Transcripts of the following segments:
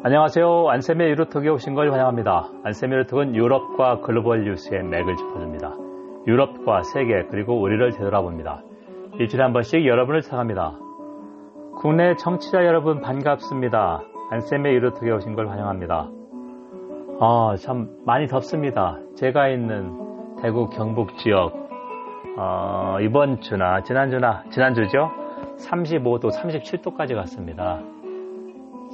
안녕하세요. 안세미 유로톡에 오신 걸 환영합니다. 안세미 유로톡은 유럽과 글로벌 뉴스의 맥을 짚어줍니다. 유럽과 세계 그리고 우리를 되돌아봅니다. 일주일에 한 번씩 여러분을 찾아갑니다. 국내 청취자 여러분 반갑습니다. 안세미 유로톡에 오신 걸 환영합니다. 아, 참 많이 덥습니다. 제가 있는 대구 경북 지역 어, 이번 주나 지난주나 지난주죠. 35도, 37도까지 갔습니다.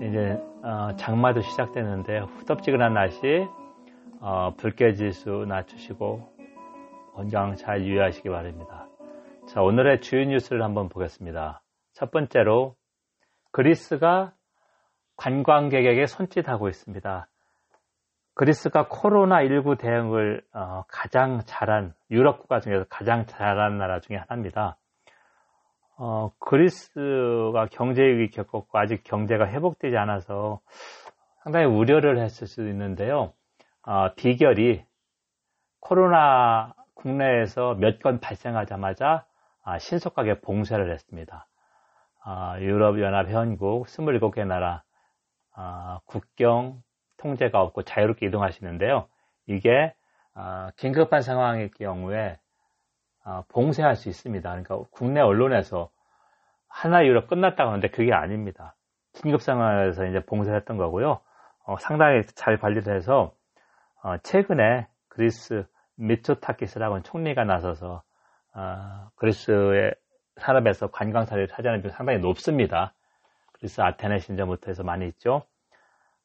이제 어, 장마도 시작되는데 후덥지근한 날씨 어, 불쾌 지수 낮추시고 건강 잘 유의하시기 바랍니다. 자 오늘의 주요 뉴스를 한번 보겠습니다. 첫 번째로 그리스가 관광객에게 손짓하고 있습니다. 그리스가 코로나19 대응을 어, 가장 잘한 유럽 국가 중에서 가장 잘한 나라 중에 하나입니다. 어, 그리스가 경제 위기 겪었고 아직 경제가 회복되지 않아서 상당히 우려를 했을 수도 있는데요. 어, 비결이 코로나 국내에서 몇 건 발생하자마자 아, 신속하게 봉쇄를 했습니다. 아, 유럽연합 회원국 27개 나라 아, 국경 통제가 없고 자유롭게 이동하시는데요. 이게 아, 긴급한 상황일 경우에 어, 봉쇄할 수 있습니다. 그러니까 국내 언론에서 하나 유럽 끝났다고 하는데 그게 아닙니다. 긴급 상황에서 이제 봉쇄했던 거고요. 어, 상당히 잘 관리를 해서 어, 최근에 그리스 미초타키스라고 하는 총리가 나서서 어, 그리스의 산업에서 관광사를 차지하는 비율이 상당히 높습니다. 그리스 아테네 신전부터 해서 많이 있죠.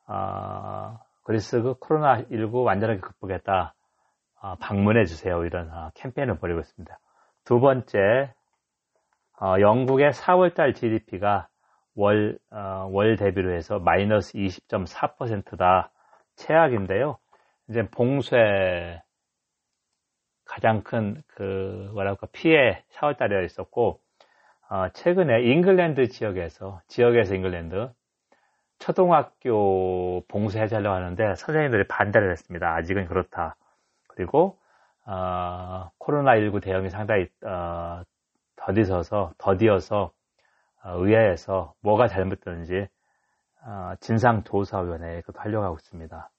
어, 그리스 그 코로나19 완전하게 극복했다. 어, 방문해 주세요. 이런 어, 캠페인을 벌이고 있습니다. 두 번째, 어, 영국의 4월달 GDP가 월, 월 대비로 해서 마이너스 20.4%다. 최악인데요. 이제 봉쇄 가장 큰 그 뭐랄까 피해 4월달에 있었고 최근에 잉글랜드 지역에서 지역에서 잉글랜드 초등학교 봉쇄 해제하려고 하는데 선생님들이 반대를 했습니다. 아직은 그렇다. 그리고 어, 코로나19 대응이 상당히 어, 더디어서 더디어서 어, 의회에서 뭐가 잘못됐는지 어, 진상조사위원회에 그 하려고 있습니다.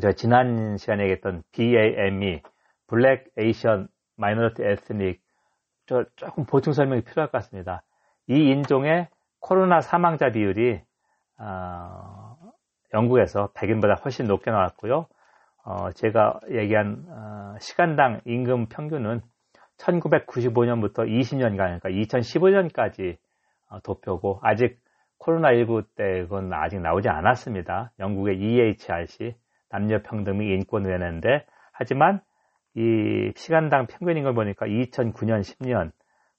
제가 지난 시간에 얘기했던 BAME, Black Asian Minority Ethnic 저 조금 보충 설명이 필요할 것 같습니다. 이 인종의 코로나 사망자 비율이 어, 영국에서 백인보다 훨씬 높게 나왔고요. 어, 제가 얘기한 어, 시간당 임금 평균은 1995년부터 20년간, 그러니까 2015년까지 어, 도표고 아직 코로나19 때 그건 아직 나오지 않았습니다. 영국의 EHRC 남녀평등 및 인권위원회인데 하지만 이 시간당 평균인 걸 보니까 2009년, 10년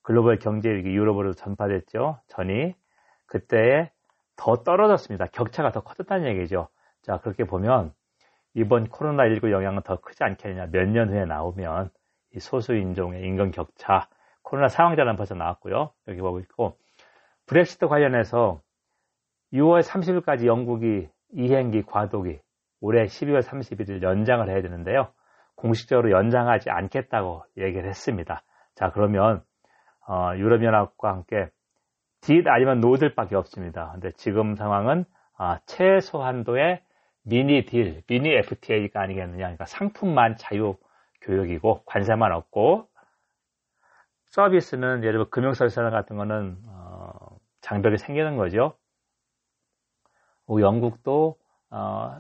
글로벌 경제 위기 유럽으로 전파됐죠. 전이 그때에 더 떨어졌습니다. 격차가 더 커졌다는 얘기죠. 자 그렇게 보면 이번 코로나19 영향은 더 크지 않겠느냐. 몇 년 후에 나오면 이 소수인종의 임금 격차, 코로나 사망자는 벌써 나왔고요. 여기 보고 있고 브렉시트 관련해서 6월 30일까지 영국이 이행기 과도기 올해 12월 31일 연장을 해야 되는데요. 공식적으로 연장하지 않겠다고 얘기를 했습니다. 자 그러면 어, 유럽연합과 함께 딜 아니면 노들밖에 없습니다. 근데 지금 상황은 아, 최소한도의 미니 딜, 미니 FTA가 아니겠느냐. 그러니까 상품만 자유 교육이고 관세만 없고 서비스는 예를 들어 금융서비스 같은 거는 어, 장벽이 생기는 거죠. 영국도 어,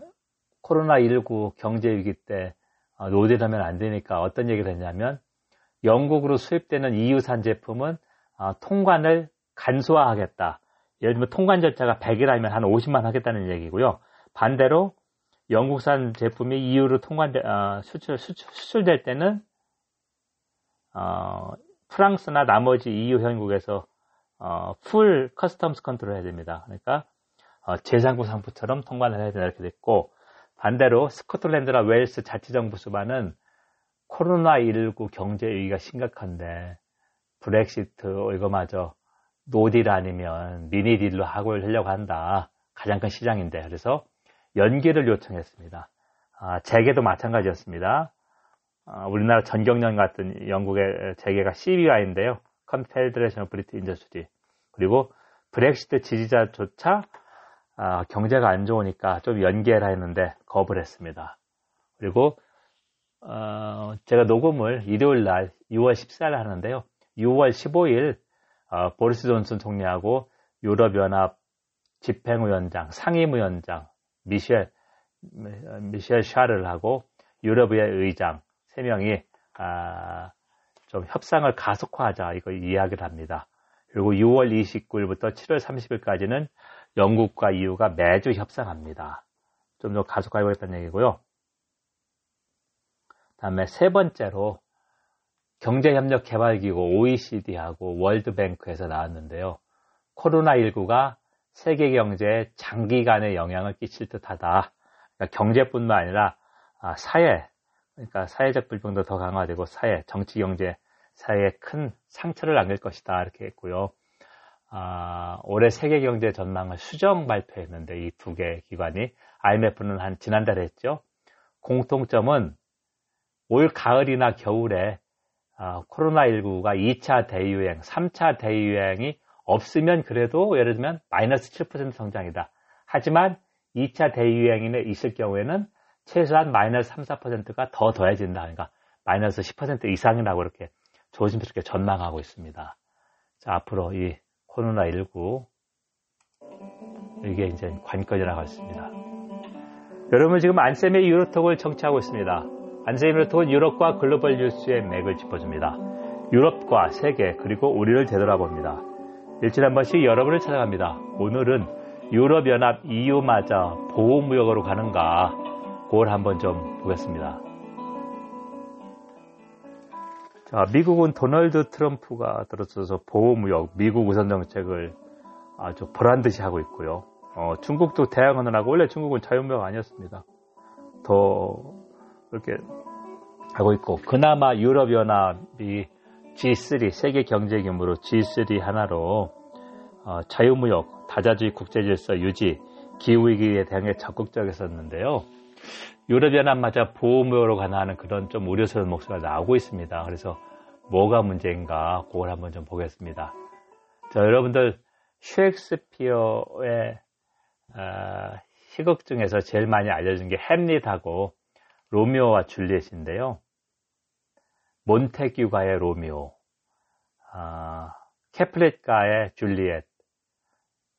코로나19 경제 위기 때 어, no deal하면 안 되니까 어떤 얘기를 했냐면 영국으로 수입되는 EU산 제품은 어, 통관을 간소화하겠다. 예를 들면 통관 절차가 100이라면 한 50만 하겠다는 얘기고요. 반대로 영국산 제품이 EU로 통관 어, 수출, 수출 수출 될 때는 어, 프랑스나 나머지 EU 회원국에서 어, full customs control 해야 됩니다. 그러니까 어, 제3국 상품처럼 통관을 해야 된다 이렇게 됐고 반대로 스코틀랜드나 웨일스 자치정부 수반은 코로나19 경제 위기가 심각한데 브렉시트 이거마저 no deal 아니면 mini deal로 하고 하려고 한다. 가장 큰 시장인데 그래서 연기를 요청했습니다. 아, 재계도 마찬가지였습니다. 아, 우리나라 전경련 같은 영국의 재계가 CBI인데요. Confederation British Industry 그리고 브렉시트 지지자조차 아, 경제가 안 좋으니까 좀 연기해라 했는데 거부를 했습니다. 그리고 어, 제가 녹음을 일요일 날 6월 14일 하는데요. 6월 15일 어, 보리스 존슨 총리하고 유럽연합 집행위원장, 상임위원장 미셸 미셸 샤를 하고 유럽의 의장 3명이 아, 좀 협상을 가속화하자 이거 이야기를 합니다. 그리고 6월 29일부터 7월 30일까지는 영국과 EU가 매주 협상합니다. 좀 더 가속화해보겠다는 얘기고요. 다음에 세 번째로 경제협력 개발기구 OECD하고 월드뱅크에서 나왔는데요. 코로나19가 세계 경제에 장기간의 영향을 끼칠 듯하다. 그러니까 경제뿐만 아니라 아, 사회, 그러니까 사회적 불평도 더 강화되고 사회, 정치, 경제, 사회에 큰 상처를 남길 것이다. 이렇게 했고요. 아, 올해 세계 경제 전망을 수정 발표했는데 이 두 개 기관이 IMF는 한 지난달에 했죠. 공통점은 올 가을이나 겨울에 아, 코로나19가 2차 대유행, 3차 대유행이 없으면 그래도 예를 들면 마이너스 7% 성장이다. 하지만 2차 대유행이 있을 경우에는 최소한 마이너스 3, 4%가 더 더해진다. 그러니까 마이너스 10% 이상이라고 이렇게 조심스럽게 전망하고 있습니다. 자, 앞으로 이 코로나19 이게 이제 관건이라고 했습니다. 여러분 지금 안쌤의 유로톡을 청취하고 있습니다. 안쌤의 유로톡은 유럽과 글로벌 뉴스의 맥을 짚어줍니다. 유럽과 세계 그리고 우리를 되돌아봅니다. 일주일에 한 번씩 여러분을 찾아갑니다. 오늘은 유럽연합 EU마저 보호무역으로 가는가 그걸 한번 좀 보겠습니다. 자, 미국은 도널드 트럼프가 들어서서 보호무역, 미국 우선 정책을 아주 보란 듯이 하고 있고요. 어, 중국도 하고 원래 중국은 자유무역 아니었습니다. 더 이렇게 하고 있고 그나마 유럽연합이 G3 세계 경제 규모로 G3 하나로 어, 자유무역, 다자주의 국제질서 유지, 기후위기에 대응해 적극적이었는데요. 유럽연합마저 보호무역으로 관하는 그런 좀 우려스러운 목소리가 나오고 있습니다. 그래서 뭐가 문제인가 그걸 한번 좀 보겠습니다. 자, 여러분들 셰익스피어의 어, 희극 중에서 제일 많이 알려진 게 햄릿하고 로미오와 줄리엣인데요. 몬테규가의 로미오, 어, 캐플릿가의 줄리엣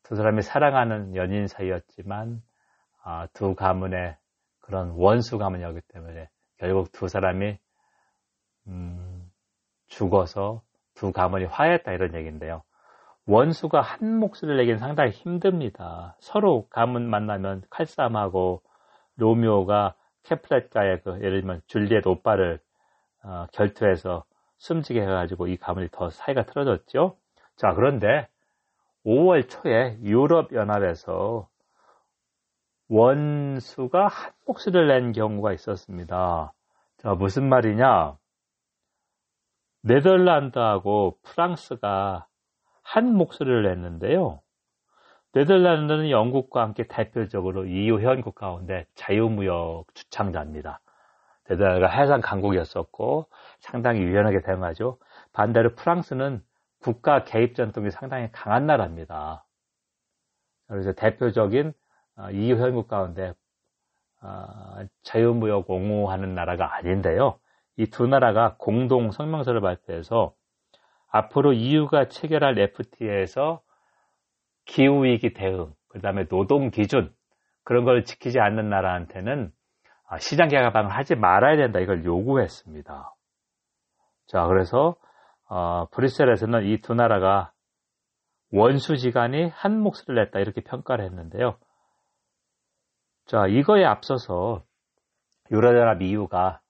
두 사람이 사랑하는 연인 사이였지만 어, 두 가문의 그런 원수 가문이었기 때문에 결국 두 사람이 음, 죽어서 두 가문이 화했다 이런 얘기인데요. 원수가 한 목소리를 내기는 상당히 힘듭니다. 서로 가문 만나면 칼싸움하고 로미오가 캐프렛가의 그 예를 들면 줄리엣 오빠를 어, 결투해서 숨지게 해가지고 이 가문이 더 사이가 틀어졌죠. 자 그런데 5월 초에 유럽 연합에서 원수가 한 목소리를 낸 경우가 있었습니다. 자 무슨 말이냐? 네덜란드하고 프랑스가 한 목소리를 냈는데요. 네덜란드는 영국과 함께 대표적으로 EU 회원국 가운데 자유무역 주창자입니다. 네덜란드가 해상 강국이었었고 상당히 유연하게 대응하죠. 반대로 프랑스는 국가 개입 전통이 상당히 강한 나라입니다. 그래서 대표적인 EU 회원국 가운데 어, 자유무역 옹호하는 나라가 아닌데요. 이 두 나라가 공동 성명서를 발표해서 앞으로 EU가 체결할 FTA에서 기후위기 대응, 그 다음에 노동 기준, 그런 걸 지키지 않는 나라한테는 아, 시장 개방을 하지 말아야 된다. 이걸 요구했습니다. 자, 그래서 어, 브뤼셀에서는 이 두 나라가 원수지간이 한 목소리를 냈다. 이렇게 평가를 했는데요. 자, 이거에 앞서서 유럽연합 EU가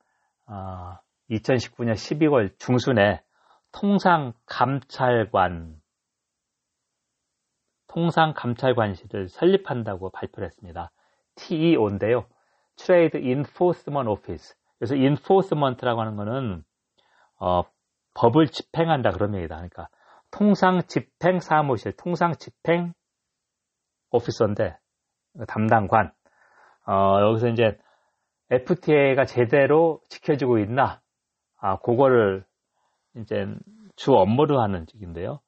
어, 2019년 12월 중순에 통상 감찰관 통상 감찰관실을 설립한다고 발표를 했습니다. TEO인데요. Trade Enforcement Office. 그래서 Enforcement라고 하는 거는 어, 법을 집행한다 그런 얘기다. 그러니까 통상 집행 사무실, 통상 집행 오피서인데 담당관. 어, 여기서 이제 FTA가 제대로 지켜지고 있나, 아, 그거를 이제 주 업무를 하는 직인데요.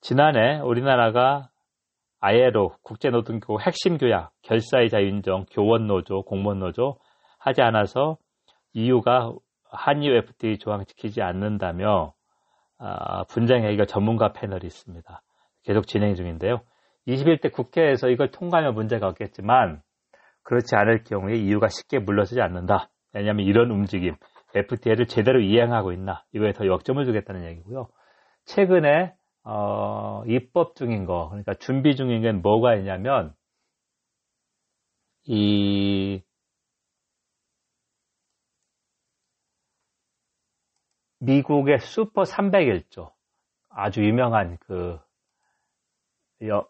지난해 우리나라가 ILO 국제노동기구 핵심 교약, 결사의 자유인정, 교원노조, 공무원노조 하지 않아서 EU가 한EU FTA 조항 지키지 않는다며 아, 분쟁 회의가 전문가 패널이 있습니다. 계속 진행 중인데요. 21대 국회에서 이걸 통과하면 문제가 없겠지만 그렇지 않을 경우에 EU가 쉽게 물러서지 않는다. 왜냐하면 이런 움직임, FTA를 제대로 이행하고 있나 이거에 더 역점을 두겠다는 얘기고요. 최근에 어, 입법 중인 거, 그러니까 준비 중인 게 뭐가 있냐면, 이, 미국의 슈퍼 301조, 아주 유명한 그,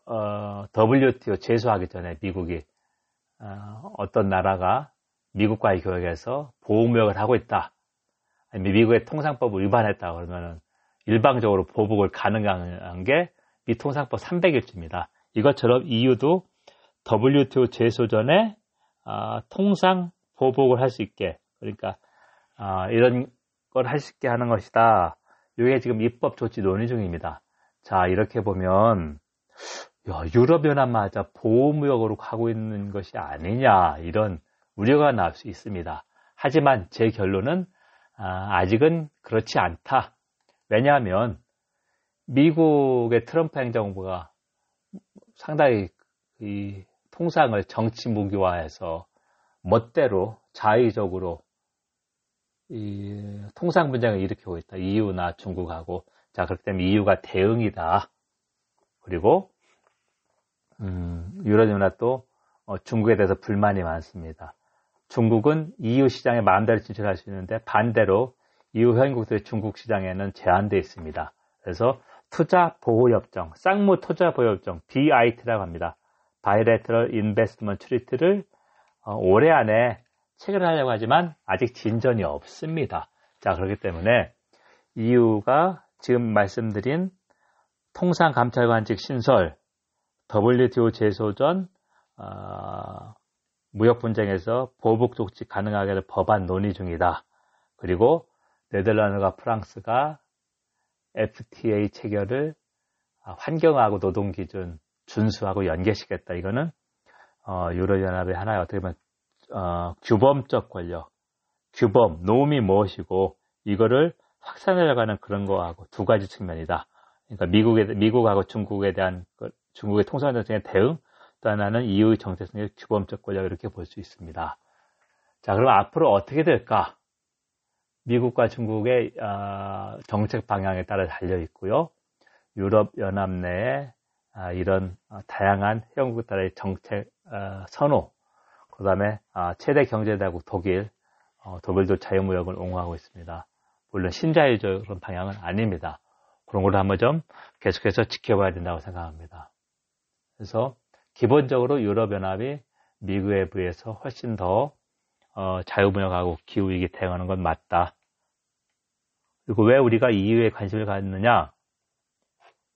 어, WTO 제소하기 전에 미국이, 어, 떤 나라가 미국과의 교역에서 보호무역을 하고 있다. 아니면 미국의 통상법을 위반했다. 그러면은 일방적으로 보복을 가능한 게 미통상법 300일주입니다. 이것처럼 EU도 WTO 제소전에 아, 통상 보복을 할 수 있게 그러니까 아, 이런 걸 할 수 있게 하는 것이다. 이게 지금 입법 조치 논의 중입니다. 자 이렇게 보면 야, 유럽연합마저 보호무역으로 가고 있는 것이 아니냐 이런 우려가 나올 수 있습니다. 하지만 제 결론은 아, 아직은 그렇지 않다. 왜냐하면 미국의 트럼프 행정부가 상당히 이 통상을 정치 무기화해서 멋대로 자의적으로 이 통상 분쟁을 일으키고 있다. EU나 중국하고 자 그렇기 때문에 EU가 대응이다. 그리고 음, 유럽연합도 어, 중국에 대해서 불만이 많습니다. 중국은 EU 시장에 마음대로 진출할 수 있는데 반대로 이후 회원국들의 중국 시장에는 제한되어 있습니다. 그래서 투자 보호 협정, 쌍무 투자 보호 협정 BIT라고 합니다. Investment Treaty를 어, 올해 안에 체결하려고 하지만 아직 진전이 없습니다. 자, 그렇기 때문에 EU가 지금 말씀드린 통상감찰관직 신설, WTO 제소전, 어, 무역 분쟁에서 보복 조치 가능하게 법안 논의 중이다. 그리고 네덜란드가 프랑스가 FTA 체결을 아, 환경하고 노동 기준 준수하고 연계시켰다. 이거는 어, 유럽연합의 하나의 어떻게 보면 어, 규범적 권력, 규범, 노움이 무엇이고 이거를 확산해나가는 그런 거하고 두 가지 측면이다. 그러니까 미국에 미국하고 중국에 대한 그, 중국의 통상 정책의 대응, 또 하나는 EU의 정체성의 규범적 권력 이렇게 볼 수 있습니다. 자, 그럼 앞으로 어떻게 될까? 미국과 중국의 아, 정책 방향에 따라 달려 있고요. 유럽 연합 내에 아, 이런 아, 다양한 회원국들의 정책 선호, 그 다음에 최대 경제대국 독일, 어, 독일도 자유무역을 옹호하고 있습니다. 물론 신자유적 그런 방향은 아닙니다. 그런 걸 한번 좀 계속해서 지켜봐야 된다고 생각합니다. 그래서 기본적으로 유럽연합이 미국에 비해서 훨씬 더 어, 자유무역하고 기후위기 대응하는 건 맞다. 그리고 왜 우리가 EU에 관심을 갖느냐?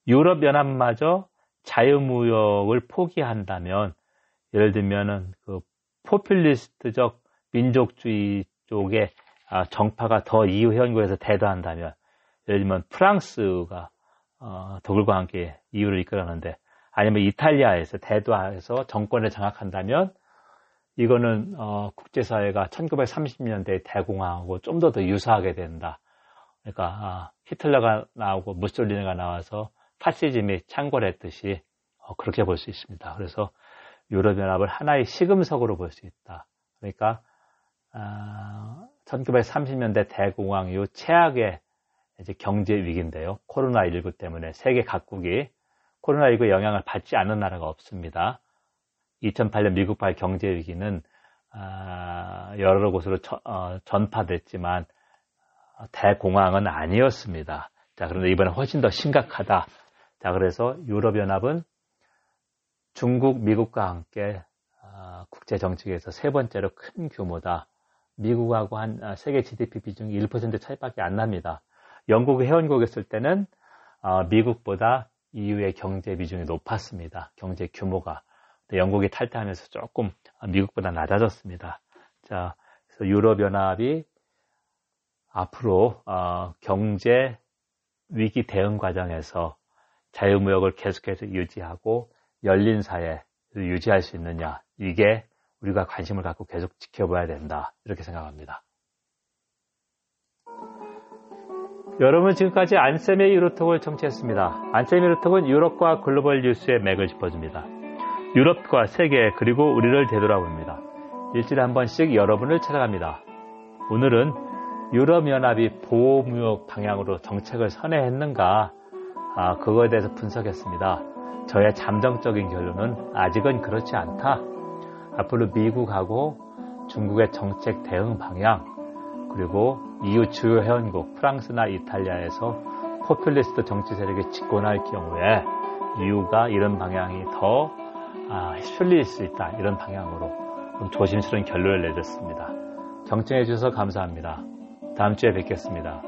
유럽연합마저 자유무역을 포기한다면, 예를 들면은 그 포퓰리스트적 민족주의 쪽에 아, 정파가 더 EU 회원국에서 대도한다면, 예를 들면 프랑스가 어, 독일과 함께 EU를 이끌었는데, 아니면 이탈리아에서 대도해서 정권을 장악한다면, 이거는 어, 국제사회가 1930년대 대공황하고 좀 더 더 유사하게 된다. 그러니까 아, 히틀러가 나오고 무솔리니가 나와서 파시즘이 창궐했듯이 어, 그렇게 볼 수 있습니다. 그래서 유럽연합을 하나의 시금석으로 볼 수 있다. 그러니까 1930년대 아, 대공황 이후 최악의 이제 경제 위기인데요. 코로나19 때문에 세계 각국이 코로나19 영향을 받지 않는 나라가 없습니다. 2008년 미국발 경제 위기는 아, 여러 곳으로 어, 전파됐지만 대공황은 아니었습니다. 자, 그런데 이번에 훨씬 더 심각하다. 자, 그래서 유럽연합은 중국, 미국과 함께 아, 국제 정책에서 세 번째로 큰 규모다. 미국하고 한 아, 세계 GDP 비중이 1% 차이밖에 안 납니다. 영국이 회원국이었을 때는 아, 미국보다 EU의 경제 비중이 높았습니다. 경제 규모가. 영국이 탈퇴하면서 조금 미국보다 낮아졌습니다. 자, 그래서 유럽연합이 앞으로 어, 경제 위기 대응 과정에서 자유무역을 계속해서 유지하고 열린 사회 유지할 수 있느냐 이게 우리가 관심을 갖고 계속 지켜봐야 된다 이렇게 생각합니다. 여러분 지금까지 안쌤의 유로톡을 청취했습니다. 안쌤의 유로톡은 유럽과 글로벌 뉴스의 맥을 짚어줍니다. 유럽과 세계 그리고 우리를 되돌아봅니다. 일주일에 한 번씩 여러분을 찾아갑니다. 오늘은 유럽연합이 보호무역 방향으로 정책을 선회했는가 아, 그거에 대해서 분석했습니다. 저의 잠정적인 결론은 아직은 그렇지 않다. 앞으로 미국하고 중국의 정책 대응 방향 그리고 EU 주요 회원국 프랑스나 이탈리아에서 포퓰리스트 정치 세력이 집권할 경우에 EU가 이런 방향이 더 아, 실릴 수 있다. 이런 방향으로 좀 조심스러운 결론을 내렸습니다. 경청해 주셔서 감사합니다. 다음 주에 뵙겠습니다.